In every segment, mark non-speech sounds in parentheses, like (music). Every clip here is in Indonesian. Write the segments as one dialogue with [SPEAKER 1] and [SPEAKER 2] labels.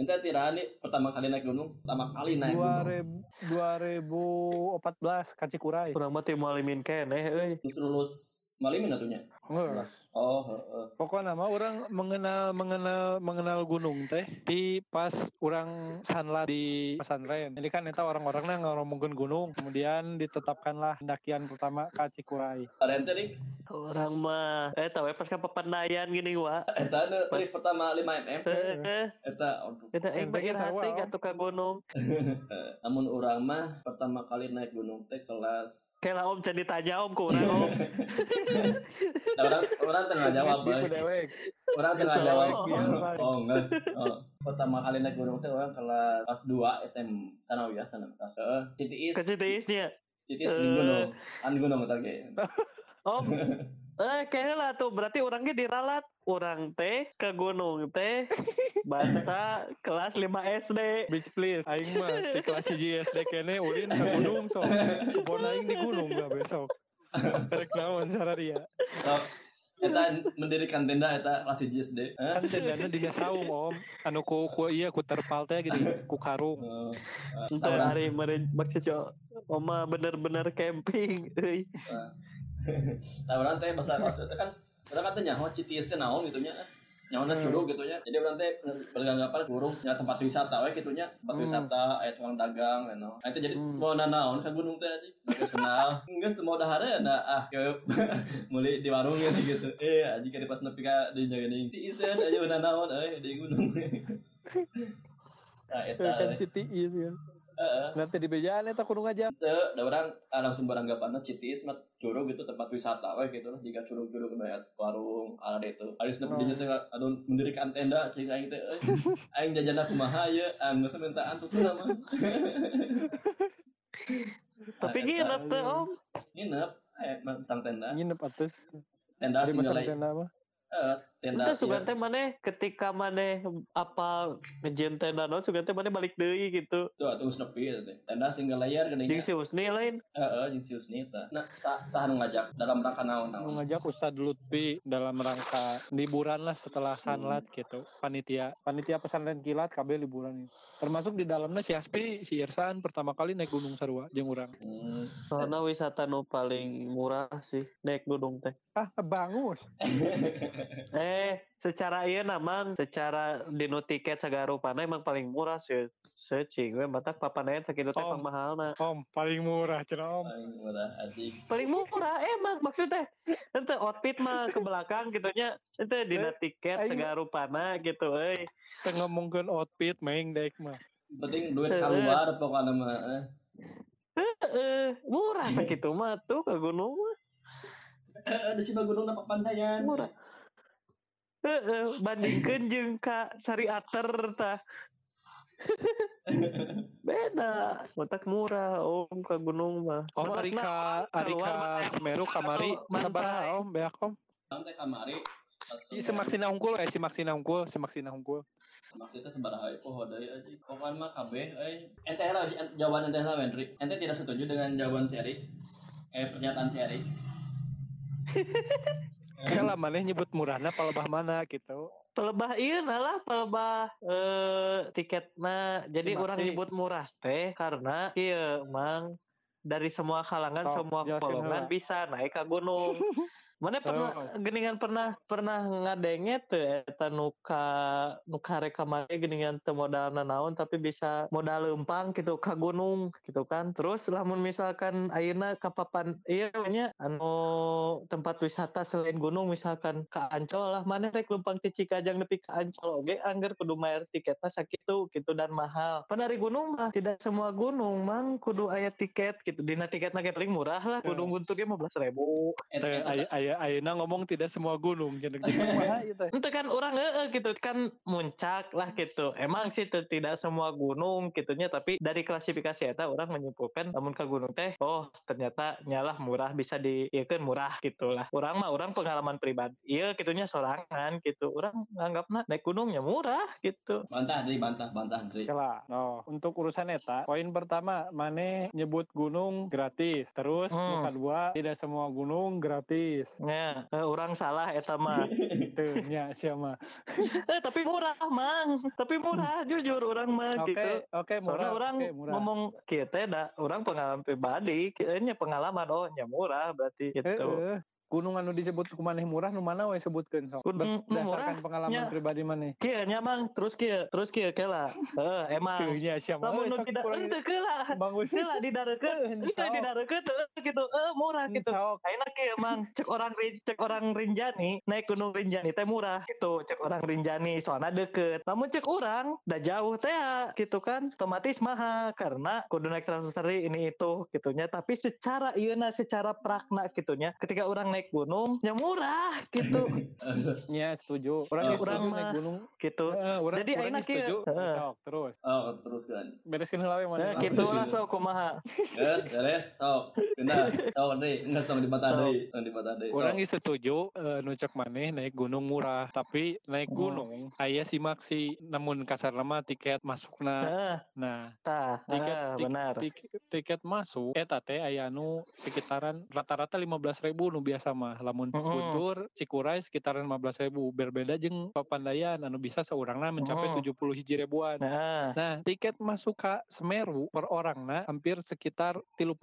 [SPEAKER 1] Ente tirani pertama kali naik gunung, pertama kali naik gunung.
[SPEAKER 2] 2000 2014 Kacikurai.
[SPEAKER 3] Kurang mati mau alimin keneh euy.
[SPEAKER 1] Terus lulus malimin atunya. Oh, heeh.
[SPEAKER 2] Pokoknya mah orang mengenal mengenal mengenal gunung teh di pas orang sanlat di pesantren. Jadi kan eta orang-orangnya ngomongin gunung, kemudian ditetapkanlah pendakian pertama ke Cikuray.
[SPEAKER 1] Ada ente nih,
[SPEAKER 3] Orang mah eh tahu pas ka pepandayan gini wa.
[SPEAKER 1] eta
[SPEAKER 3] Pas-
[SPEAKER 1] pertama 5 mm. Eta aduh.
[SPEAKER 3] Kita aing
[SPEAKER 2] Ente
[SPEAKER 3] bagi
[SPEAKER 2] ge sarua,
[SPEAKER 3] hati ka tukang gunung. (laughs)
[SPEAKER 1] Eh, Namun orang mah pertama kali naik gunung teh kelas
[SPEAKER 3] Kela om jadi tanya om ku urang om. (laughs)
[SPEAKER 1] Orang orang tengah jawab,
[SPEAKER 2] Di. Dewek.
[SPEAKER 1] Orang tengah
[SPEAKER 3] Oh.
[SPEAKER 1] jawab.
[SPEAKER 2] Biar, Boy.
[SPEAKER 1] Oh, enggak. Oh. Pertama kali naik gunung teh orang kelas kelas 2 SM sana ya sana. Kelas heeh, Citiis.
[SPEAKER 3] Kecitiisnya.
[SPEAKER 1] Citis di
[SPEAKER 3] Eh.
[SPEAKER 1] gunung. An gunung ge.
[SPEAKER 3] Om. Eh kayaknya lah tuh berarti orangnya diralat. Orang teh ke gunung teh bahasa kelas 5 SD.
[SPEAKER 2] Beach please. Aing mah di kelas CG SD kene ulin ke gunung so. Kebon aing di gunung gak besok. Rek naon sararia.
[SPEAKER 1] Oh, eta mendirikan tenda eta kelas SD. Eh?
[SPEAKER 2] Kan tendana di saung om. Anu ku ku iya ku terpal teh gini ku karung.
[SPEAKER 1] Oh, eh,
[SPEAKER 3] Untuk
[SPEAKER 1] tawuran.
[SPEAKER 3] hari meren maksudnya Oma bener-bener camping. euy. (laughs)
[SPEAKER 1] Tawuran teh bahasa maksudnya kan orang kan teh nyaho Citis teh naon gitu nya. Nyaona
[SPEAKER 2] Hmm.
[SPEAKER 1] curug gitu nya. Jadi teh beranggapan curug nya tempat wisata we gitu nya. Tempat
[SPEAKER 2] Hmm.
[SPEAKER 1] wisata aya tukang dagang eno. Nah, itu jadi
[SPEAKER 2] Hmm.
[SPEAKER 1] mau nanaon ka gunung teh. Make senal. (laughs) Geus teu mau dahare da ah ke (laughs) mulai di warung ya gitu. Eh anjing kada pas nepi ka di geuning ti isen aja nanaon euy di gunung. (laughs) Nah, eta
[SPEAKER 2] Kan citi iya. Nanti di bejaan eta kudu ngajak.
[SPEAKER 1] Teu, da orang ah, langsung beranggapan citis mah curug gitu tempat wisata we gitu lah jika curug-curug banyak warung ada itu ada snap
[SPEAKER 2] Oh.
[SPEAKER 1] teh anu mendirikan tenda cing (laughs) aing teh euy aing jajana kumaha ye geus mintaan tuh nama (laughs)
[SPEAKER 3] Tapi
[SPEAKER 1] eta,
[SPEAKER 3] tuh om.
[SPEAKER 1] nginep eh sang tenda
[SPEAKER 2] Nginep atus.
[SPEAKER 1] tenda single
[SPEAKER 2] tenda mah.
[SPEAKER 1] eh tenda
[SPEAKER 3] Itu sugan
[SPEAKER 1] ieu.
[SPEAKER 3] teh maneh ketika maneh apa ngejen tenda naon sugan teh maneh balik deui gitu.
[SPEAKER 1] tuh atuh geus nepi eta teh tenda single layer geuning
[SPEAKER 3] Jeung si Usni lain.
[SPEAKER 1] heeh jeung si Usni teh nah sa saha nu ngajak dalam rangka naon naon
[SPEAKER 2] ngajak Ustadz Lutfi dalam rangka liburan lah setelah sanlat gitu. Panitia panitia pesantren kilat KB liburan itu. Termasuk di dalamnya si Aspi, si Irsan pertama kali naik gunung Sarua jeung urang.
[SPEAKER 1] Hmm.
[SPEAKER 3] Soalnya wisata nu paling murah sih naik gunung teh.
[SPEAKER 2] Ah, bangus. (laughs) (laughs)
[SPEAKER 3] Eh, secara iya namang, secara dino tiket sagarupana emang paling murah sih. Searching, we batak papanaya sakitu teh
[SPEAKER 2] Oh.
[SPEAKER 3] pang mahalna.
[SPEAKER 2] Om, paling murah cenah Om.
[SPEAKER 1] paling murah anjing
[SPEAKER 3] Paling murah emang maksudnya. Ente outfit mah ke belakang gitu nya. Ente dina tiket
[SPEAKER 2] aing-
[SPEAKER 3] sagarupana gitu euy.
[SPEAKER 2] Kita ngomongkeun outfit main daek mah.
[SPEAKER 1] penting duit keluar pokoknya mah eh.
[SPEAKER 3] Heeh, murah sakitu mah tuh ke gunung mah.
[SPEAKER 1] Eh, di sini gunung dapat pandayan
[SPEAKER 3] Murah. Heeh, bandingkeun jeung ka Sari Ater tah. (laughs) Beda, matak murah om ke gunung mah.
[SPEAKER 2] Om
[SPEAKER 3] na-
[SPEAKER 2] Arika
[SPEAKER 3] keluar,
[SPEAKER 2] Semeru kamari sabaraha Om beak Om.
[SPEAKER 1] nanti kamari
[SPEAKER 2] Si semak sina hungkul eh simak sina hungkul, semak sina hungkul.
[SPEAKER 1] maksudnya sebaraha poho deui aja pokoknya mah kabeh eh. Ente lah jawaban ente lah Wendri. Ente tidak setuju dengan jawaban si Erik. Eh pernyataan si (laughs) Erik
[SPEAKER 2] Kalah maneh nyebut murahna palebah mana gitu.
[SPEAKER 3] Pelebah iya lah pelebah eh tiketna. Jadi
[SPEAKER 2] Simak
[SPEAKER 3] orang nyebut murah teh karena iya mang dari semua kalangan
[SPEAKER 2] Sok,
[SPEAKER 3] semua golongan bisa naik ke gunung. (laughs) Mana pernah
[SPEAKER 2] Oh.
[SPEAKER 3] geningan pernah pernah ngadenge teu eta nuka nuka rekamane geningan teu modal naon tapi bisa modal lempang gitu ka gunung gitu kan. Terus lamun misalkan ayeuna ka papan iya nya anu tempat wisata selain gunung misalkan ka Ancol lah mana rek lempang ti Cikajang nepi ka Ancol oge angger kudu bayar tiketnya sakitu gitu dan mahal. Penari gunung mah tidak semua gunung mang kudu aya tiket gitu. Dina tiketna ge paling murah lah gunung guntur ge 15.000 ribu.
[SPEAKER 1] Ente-
[SPEAKER 2] Teh
[SPEAKER 1] ente-
[SPEAKER 2] aya aya ayeuna ngomong tidak semua gunung teh. (laughs)
[SPEAKER 3] Itu kan orang eh gitu kan muncak lah gitu. Emang sih tidak semua gunung gitunya tapi dari klasifikasi eta orang menyimpulkan namun ke gunung teh oh ternyata nyalah murah bisa di iya kan murah gitulah. Orang mah orang pengalaman pribadi. Iya gitunya sorangan gitu. Orang nganggapna naik gunungnya murah gitu.
[SPEAKER 1] Bantah dari bantah bantah Dri.
[SPEAKER 2] Kela. No, untuk urusan eta, poin pertama, Mane nyebut gunung gratis. Terus
[SPEAKER 3] Hmm.
[SPEAKER 2] yang kedua, tidak semua gunung gratis.
[SPEAKER 3] Ya, eh, orang salah eta mah. (laughs)
[SPEAKER 2] Itu nya siapa?
[SPEAKER 3] eh, tapi murah, Mang. Tapi murah, jujur orang mah
[SPEAKER 2] Oke,
[SPEAKER 3] gitu.
[SPEAKER 2] oke
[SPEAKER 3] Soalnya
[SPEAKER 2] murah.
[SPEAKER 3] orang
[SPEAKER 2] oke, murah.
[SPEAKER 3] ngomong kita dah orang pengalaman pribadi, kayaknya pengalaman oh nya murah berarti gitu.
[SPEAKER 2] Heeh. Gunung anu disebut kumaneh murah nu mana we sebutkeun sok.
[SPEAKER 3] Gunung
[SPEAKER 2] Berdasarkan
[SPEAKER 3] murah,
[SPEAKER 2] pengalaman
[SPEAKER 3] nya.
[SPEAKER 2] pribadi maneh.
[SPEAKER 3] Kieu nya Mang, terus kieu, terus kieu kela. Heeh, emang.
[SPEAKER 2] Teu nya?
[SPEAKER 3] Lamun
[SPEAKER 2] Eh,
[SPEAKER 3] nu
[SPEAKER 2] sok
[SPEAKER 3] tidak ente kela.
[SPEAKER 2] Bagus.
[SPEAKER 3] Kela didarekeun, didarekeun teu gitu. Eh murah gitu.
[SPEAKER 2] Sok.
[SPEAKER 3] Aina kieu Mang, cek orang cek orang Rinjani, naik gunung Rinjani teh murah gitu, cek orang Rinjani soalnya deket. Namun cek orang udah jauh teh ya, gitu kan, otomatis mahal karena kudu naik transportasi ini itu gitunya. Tapi secara iya secara prakna gitunya, ketika orang naik gunung ya murah gitu,
[SPEAKER 2] Nya (laughs) setuju. Orang
[SPEAKER 1] Oh,
[SPEAKER 3] orang
[SPEAKER 2] naik gunung.
[SPEAKER 3] gitu.
[SPEAKER 2] Heeh, urang
[SPEAKER 3] Jadi ayeuna
[SPEAKER 2] geus setuju.
[SPEAKER 3] kieu, heeh.
[SPEAKER 2] Sok, terus.
[SPEAKER 1] Oh, teruskan.
[SPEAKER 2] Bereskeun heula we
[SPEAKER 3] Nah, gitu lah so kumaha.
[SPEAKER 1] Yes, beres. Sok. Pindah. Sok Dri. Enggak sama dibantah
[SPEAKER 3] Sok.
[SPEAKER 1] deui. Sama dibantah deui.
[SPEAKER 2] Orang
[SPEAKER 1] Sok.
[SPEAKER 2] geus setuju eh, nu cek maneh naik gunung murah, tapi naik
[SPEAKER 3] Hmm.
[SPEAKER 2] gunung aya simak sih namun kasar nama tiket masukna.
[SPEAKER 3] Heeh,
[SPEAKER 2] Nah,
[SPEAKER 3] tah,
[SPEAKER 2] tiket
[SPEAKER 3] heeh,
[SPEAKER 2] tik-
[SPEAKER 3] benar.
[SPEAKER 2] tik- tiket masuk eta teh aya nu sekitaran rata-rata 15.000 nu biasa mah lamun
[SPEAKER 3] Mm-mm.
[SPEAKER 2] Guntur Cikuray sekitaran 15.000 berbeda jeung Papandayan anu bisa seurangna mencapai
[SPEAKER 3] Mm.
[SPEAKER 2] 70 hiji ribuan
[SPEAKER 3] Nah,
[SPEAKER 2] Nah, tiket masuk ke Semeru per orangna hampir sekitar 30.000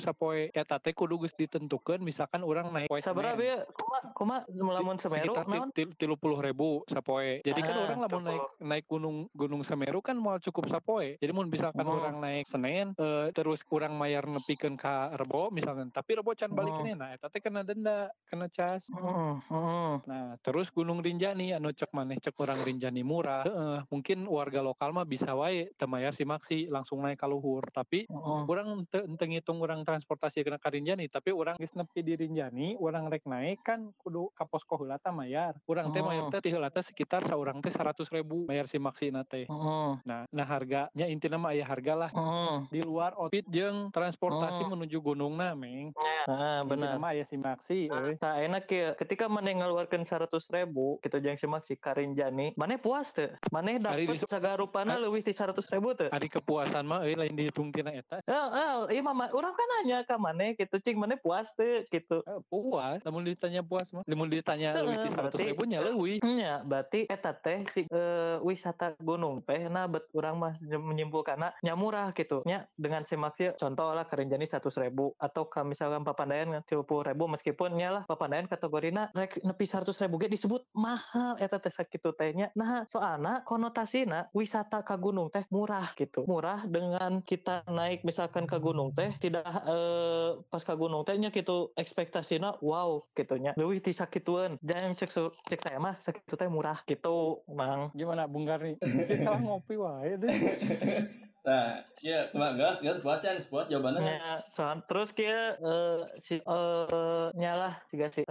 [SPEAKER 2] sapoe eta teh kudu geus ditentukeun misalkan orang naik poe Senen.
[SPEAKER 3] bieu? Kuma kumaha lamun Semeru
[SPEAKER 2] sekitar tilu puluh ribu sapoe. Jadi kan
[SPEAKER 3] Ah,
[SPEAKER 2] orang lamun naik naik gunung gunung Semeru kan mau cukup sapoe. Jadi mun misalkan
[SPEAKER 3] Oh.
[SPEAKER 2] orang naik Senin eh, terus kurang mayar nepikeun ka Rebo misalkan, tapi Rebo can balik
[SPEAKER 3] Oh.
[SPEAKER 2] nah eta teh kena denda, kena cas.
[SPEAKER 3] Heeh, heeh.
[SPEAKER 2] Nah, terus Gunung Rinjani anu cek maneh cek orang Rinjani murah. Heeh, mungkin warga lokal mah bisa wae teu mayar si maksi langsung naik ka luhur, tapi
[SPEAKER 3] Heeh.
[SPEAKER 2] orang ente, ente ngitung orang transportasi kena ka Rinjani tapi orang geus nepi di Rinjani orang rek naik kan kudu ka posko heula teh mayar urang teh
[SPEAKER 3] Oh.
[SPEAKER 2] mayar teh ti heula teh sekitar saurang teh 100 ribu mayar si maksina teh
[SPEAKER 3] Heeh.
[SPEAKER 2] nah nah harganya intinya mah aya harga lah
[SPEAKER 3] Heeh.
[SPEAKER 2] di luar outfit jeung transportasi
[SPEAKER 3] Oh.
[SPEAKER 2] menuju gunungna meng
[SPEAKER 3] Ah,
[SPEAKER 2] intina
[SPEAKER 3] benar.
[SPEAKER 2] mah aya si maksi euy
[SPEAKER 3] Nah, enak ya. Ketika mana ngeluarkan seratus ribu, kita jangan simak si Karinjani, mana puas tuh? Mana dapat
[SPEAKER 2] di-
[SPEAKER 3] sagarupana lebih di seratus ribu tuh?
[SPEAKER 2] ari kepuasan mah euy lain dihitung tina eta
[SPEAKER 3] Eh, eh, iya mama, orang kan nanya ke mana gitu, cing mana puas tuh gitu.
[SPEAKER 2] Eh, puas namun ditanya puas mah namun ditanya ti 100
[SPEAKER 3] berarti-
[SPEAKER 2] ribu nya leuwih
[SPEAKER 3] Ya, berarti eta teh si eh, wisata gunung teh nah bet orang mah menyimpulkan nya murah gitu nya dengan simaksi contoh lah Karinjani seratus ribu atau ka misalkan Papandayan tiga puluh ribu meskipun nya lah Papandayan kategorina rek nepi seratus ribu ge disebut mahal. Eta teh sakitu tehnya. Nah soalna konotasina wisata ke gunung teh murah gitu. Murah dengan kita naik misalkan ke gunung teh tidak eh, pas ke gunung teh nya gitu ekspektasina wow gitunya leuwih ti sakituan. Jangan cek cek saya mah sakitu teh murah gitu mang.
[SPEAKER 2] Gimana Bung Garni? (laughs) Sih kalah ngopi wae deh (laughs)
[SPEAKER 1] Nah, iya, cuma gas, gas puas ya, puas jawabannya.
[SPEAKER 3] Ya, soal terus kia eh si eh nyalah jika si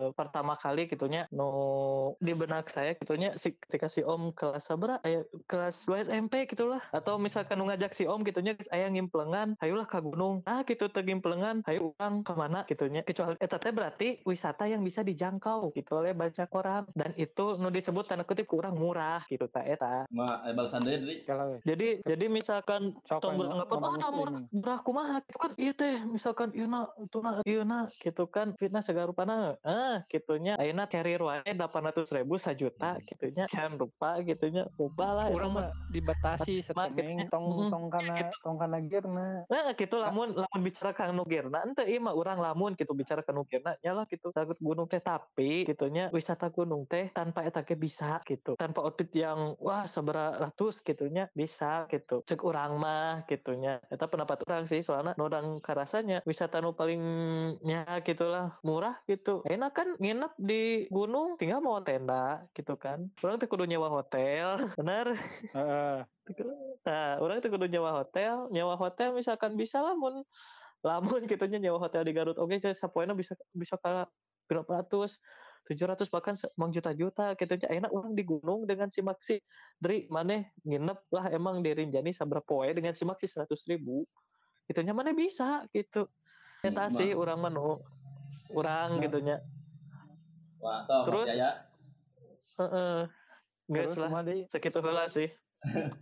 [SPEAKER 3] eh pertama kali gitunya no di benak saya gitunya si ketika si Om kelas sabra aya kelas 2 SMP gitulah. Atau misalkan nu ngajak si Om gitunya geus aya ngimplengan hayulah ka gunung. Ah gitu teu ngimplengan hayu urang ke mana gitunya. Kecuali eta teh berarti wisata yang bisa dijangkau gitu oleh banyak orang. Dan itu nu disebut tanda kutip kurang murah gitu ta eta.
[SPEAKER 1] Ma, eh, balasan deui,
[SPEAKER 3] jadi jadi misalkan tong beranggapan oh nah murah murah kumaha? Gitu kan iya teh misalkan ieu na itu na ieu na gitu kan fitnah segarupana ah gitunya. Ayeuna carrier wae 800 ribu sajuta gitunya. Can rupa gitunya. Rupa lah
[SPEAKER 2] orang mah. dibatasi setemeng
[SPEAKER 3] gitu.
[SPEAKER 2] tong
[SPEAKER 3] Mm,
[SPEAKER 2] tong kana tong kana gearna.
[SPEAKER 3] Nah, gitu. Lamun lamun bicara ka nugirna ente ieu mah urang lamun gitu bicara ka nugirna nyalah gitu sagut gunung teh. Tapi gitunya wisata gunung teh tanpa eta ge bisa gitu. Tanpa outfit yang wah sabaraha ratus gitunya bisa gitu. Cek urang mah gitunya. Eta pendapat urang sih soalnya nu urang karasanya wisata nu paling nya gitulah murah gitu. Enak kan nginep di gunung tinggal mau tenda gitu kan. Urang teh kudu nyewa hotel (laughs) bener
[SPEAKER 2] Heeh.
[SPEAKER 3] Nah, orang itu kudu nyewa hotel, nyewa hotel misalkan bisa lah mun lamun gitu nya nyewa hotel di Garut. Oke okay, sapoena bisa bisa ka berapa ratus? 700 bahkan se- emang juta-juta gitu nya. Enak orang di gunung dengan si maksi dari maneh nginep lah emang di Rinjani sabar poe dengan si maksi 100 ribu. Gitu mana bisa gitu.
[SPEAKER 1] Hmm,
[SPEAKER 3] sih orang menu orang
[SPEAKER 2] Nah.
[SPEAKER 3] gitu nya
[SPEAKER 1] Wah,
[SPEAKER 3] Terus?
[SPEAKER 1] Yaya.
[SPEAKER 3] Heeh. Nggak lah.
[SPEAKER 2] kumaha deui?
[SPEAKER 3] Segitu heula sih.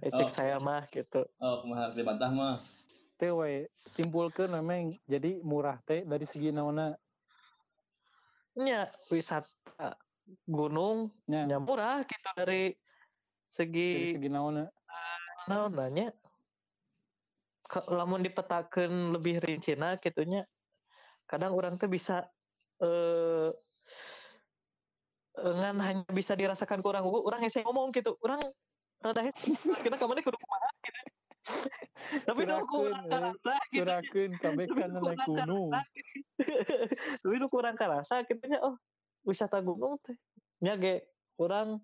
[SPEAKER 3] Ecek (laughs)
[SPEAKER 1] Oh.
[SPEAKER 3] saya mah gitu.
[SPEAKER 1] Oh, kumaha dibantah mah.
[SPEAKER 2] Teh we simpulkeun memang jadi murah teh dari segi naonna
[SPEAKER 3] Nya wisata gunung
[SPEAKER 2] nya
[SPEAKER 3] nya murah gitu dari
[SPEAKER 2] dari
[SPEAKER 3] segi
[SPEAKER 2] segi naonna.
[SPEAKER 3] naon nanya Ke- lamun dipetakeun lebih rincina gitunya kadang orang tuh bisa eh ngan hanya bisa dirasakan kurang. Orang yang ngomong gitu. Orang rada hese kita kamarnya kudu kumaha gitu. Tapi nu kurang
[SPEAKER 2] Curakeun,
[SPEAKER 3] karasa gitu.
[SPEAKER 2] Curakeun kabeh
[SPEAKER 3] Tapi
[SPEAKER 2] kana
[SPEAKER 3] nu
[SPEAKER 2] naik (laughs)
[SPEAKER 3] kurang
[SPEAKER 2] gunung.
[SPEAKER 3] gitu. tapi nu kurang karasa gitunya oh wisata gunung teh nya ge orang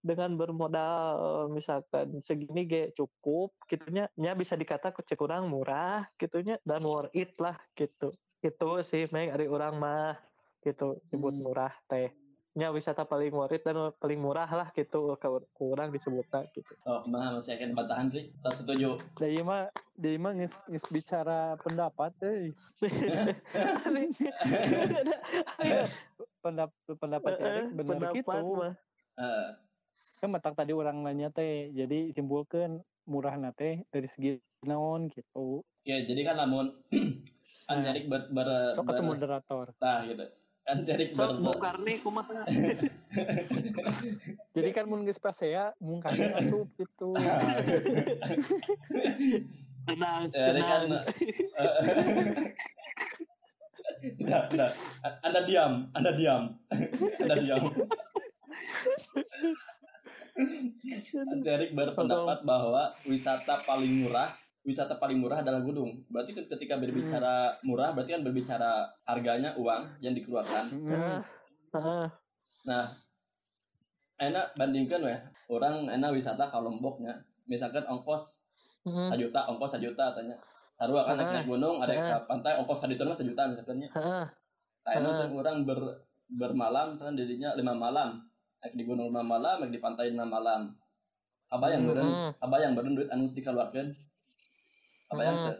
[SPEAKER 3] dengan bermodal eh, misalkan segini ge cukup. Gitunya nya bisa dikata cek kurang murah gitunya dan worth it lah gitu. Itu sih Meng dari orang mah gitu. Disebut
[SPEAKER 2] Hmm.
[SPEAKER 3] murah teh nya wisata paling worth it dan paling murah lah gitu kurang disebutnya gitu
[SPEAKER 1] Oh, kumaha masih akan bantahan, Ri? Tak setuju.
[SPEAKER 2] Da ieu mah da ieu mah geus geus bicara pendapat euy. (laughs) Pendap pendapat si Erik bener
[SPEAKER 3] pendapat
[SPEAKER 2] gitu.
[SPEAKER 3] mah
[SPEAKER 1] Eh,
[SPEAKER 2] Kan matak tadi orang nanya teh. Jadi simpulkeun murah teh dari segi naon gitu.
[SPEAKER 1] Oke, jadi kan lamun (clears throat) kan
[SPEAKER 2] Nah.
[SPEAKER 1] Jerik ber, ber,
[SPEAKER 2] Sok
[SPEAKER 1] ber,
[SPEAKER 2] ketemu moderator.
[SPEAKER 1] nah, gitu. Kan ber,
[SPEAKER 3] bongkar nih kumaha (laughs)
[SPEAKER 2] Jadi kan mun geus pasea mungkin asup gitu.
[SPEAKER 3] tenang tenang
[SPEAKER 1] Tidak, tidak. Anda diam, Anda diam. Anda diam. (laughs) Jerik berpendapat bahwa wisata paling murah wisata paling murah adalah gunung. Berarti ketika berbicara murah, berarti kan berbicara harganya uang yang dikeluarkan.
[SPEAKER 2] Hmm.
[SPEAKER 3] Ah,
[SPEAKER 1] Nah, enak bandingkan ya. Orang enak wisata ke Lomboknya. Misalkan ongkos
[SPEAKER 3] mm,
[SPEAKER 1] sejuta, ongkos sejuta katanya. Sarua kan naik, naik gunung, ada ke pantai, ongkos kaditurna sejuta misalkannya.
[SPEAKER 3] ah,
[SPEAKER 1] Nah, enak
[SPEAKER 3] Ah.
[SPEAKER 1] orang ber, bermalam, misalkan dirinya lima malam. Naik di gunung lima malam, naik di pantai lima malam. Apa yang beren,
[SPEAKER 3] mm,
[SPEAKER 1] apa yang beren duit anu dikeluarkan? Apa yang
[SPEAKER 3] Hmm.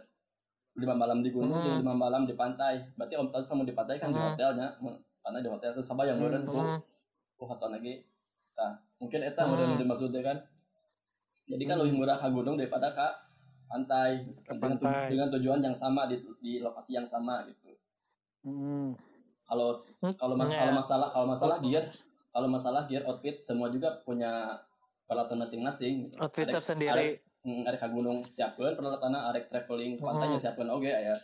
[SPEAKER 1] lima malam di gunung,
[SPEAKER 3] Hmm.
[SPEAKER 1] lima malam di pantai. Berarti om tahu kamu di pantai kan di
[SPEAKER 3] Hmm.
[SPEAKER 1] hotelnya, pantai di hotel terus apa yang beren
[SPEAKER 2] Hmm.
[SPEAKER 3] mm,
[SPEAKER 1] ku hotel lagi. Nah, mungkin eta
[SPEAKER 3] Hmm.
[SPEAKER 1] hmm. dimaksudnya kan. Jadi kan lebih murah ke gunung daripada ke pantai
[SPEAKER 2] Ke
[SPEAKER 1] dengan, tu- dengan tujuan yang sama di, di lokasi yang sama gitu.
[SPEAKER 2] Hmm.
[SPEAKER 1] Kalau kalau mas
[SPEAKER 3] Ya.
[SPEAKER 1] kalau masalah kalau masalah gear kalau masalah gear outfit semua juga punya peralatan masing-masing.
[SPEAKER 3] outfit
[SPEAKER 1] Ada-
[SPEAKER 3] tersendiri
[SPEAKER 1] Hmm, Ada ke gunung siapkan peralatan arek traveling ke pantai
[SPEAKER 3] Hmm.
[SPEAKER 1] ya siapkan oke ya.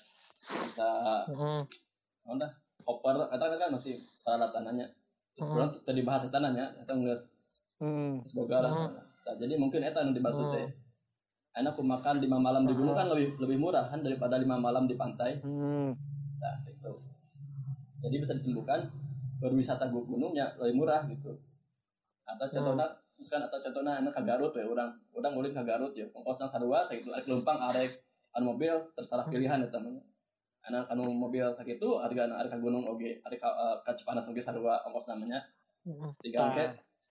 [SPEAKER 1] Bisa
[SPEAKER 3] Mm,
[SPEAKER 1] onda koper eta kan masih peralatannya.
[SPEAKER 3] Hmm.
[SPEAKER 1] Kurang tadi bahas eta nanya eta geus
[SPEAKER 2] Hmm.
[SPEAKER 1] semoga lah.
[SPEAKER 3] Hmm.
[SPEAKER 1] Nah, jadi mungkin eta yang
[SPEAKER 3] Hmm.
[SPEAKER 1] teh. Enak aku makan lima malam di gunung kan lebih lebih murah kan daripada lima malam di pantai.
[SPEAKER 2] Hmm.
[SPEAKER 1] Nah, itu. Jadi bisa disembuhkan berwisata ke gunungnya lebih murah gitu. Atau contohnya misalkan atau contohnya enak ke Garut ya orang orang nguling ke Garut ya. Ongkosnya sarua sakitu arek lempang arek anu mobil terserah pilihan ya teman. Anak anu mobil sakitu harga anu arek ka gunung oge arek ka, eh, ka Cipanas oge sarua ongkos namanya.
[SPEAKER 3] Mm,
[SPEAKER 1] tinggal ke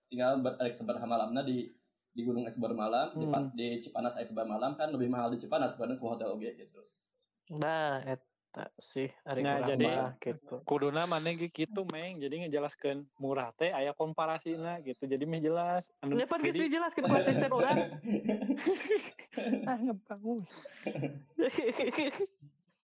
[SPEAKER 1] tinggal ber arek seberapa malamna di di gunung es malam di,
[SPEAKER 2] Hmm.
[SPEAKER 1] Pan- di Cipanas es malam kan lebih mahal di Cipanas dibanding ke hotel oge gitu.
[SPEAKER 3] Nah eta sih hari
[SPEAKER 2] Nah, jadi
[SPEAKER 3] gitu.
[SPEAKER 2] Kuduna mana gitu meng. Jadi ngejelaskan murah teh aya komparasina gitu. Jadi meh jelas anu
[SPEAKER 3] Ya geus
[SPEAKER 2] jadi
[SPEAKER 3] dijelaskeun ku asisten orang. (laughs)
[SPEAKER 2] ah ngebangun (laughs)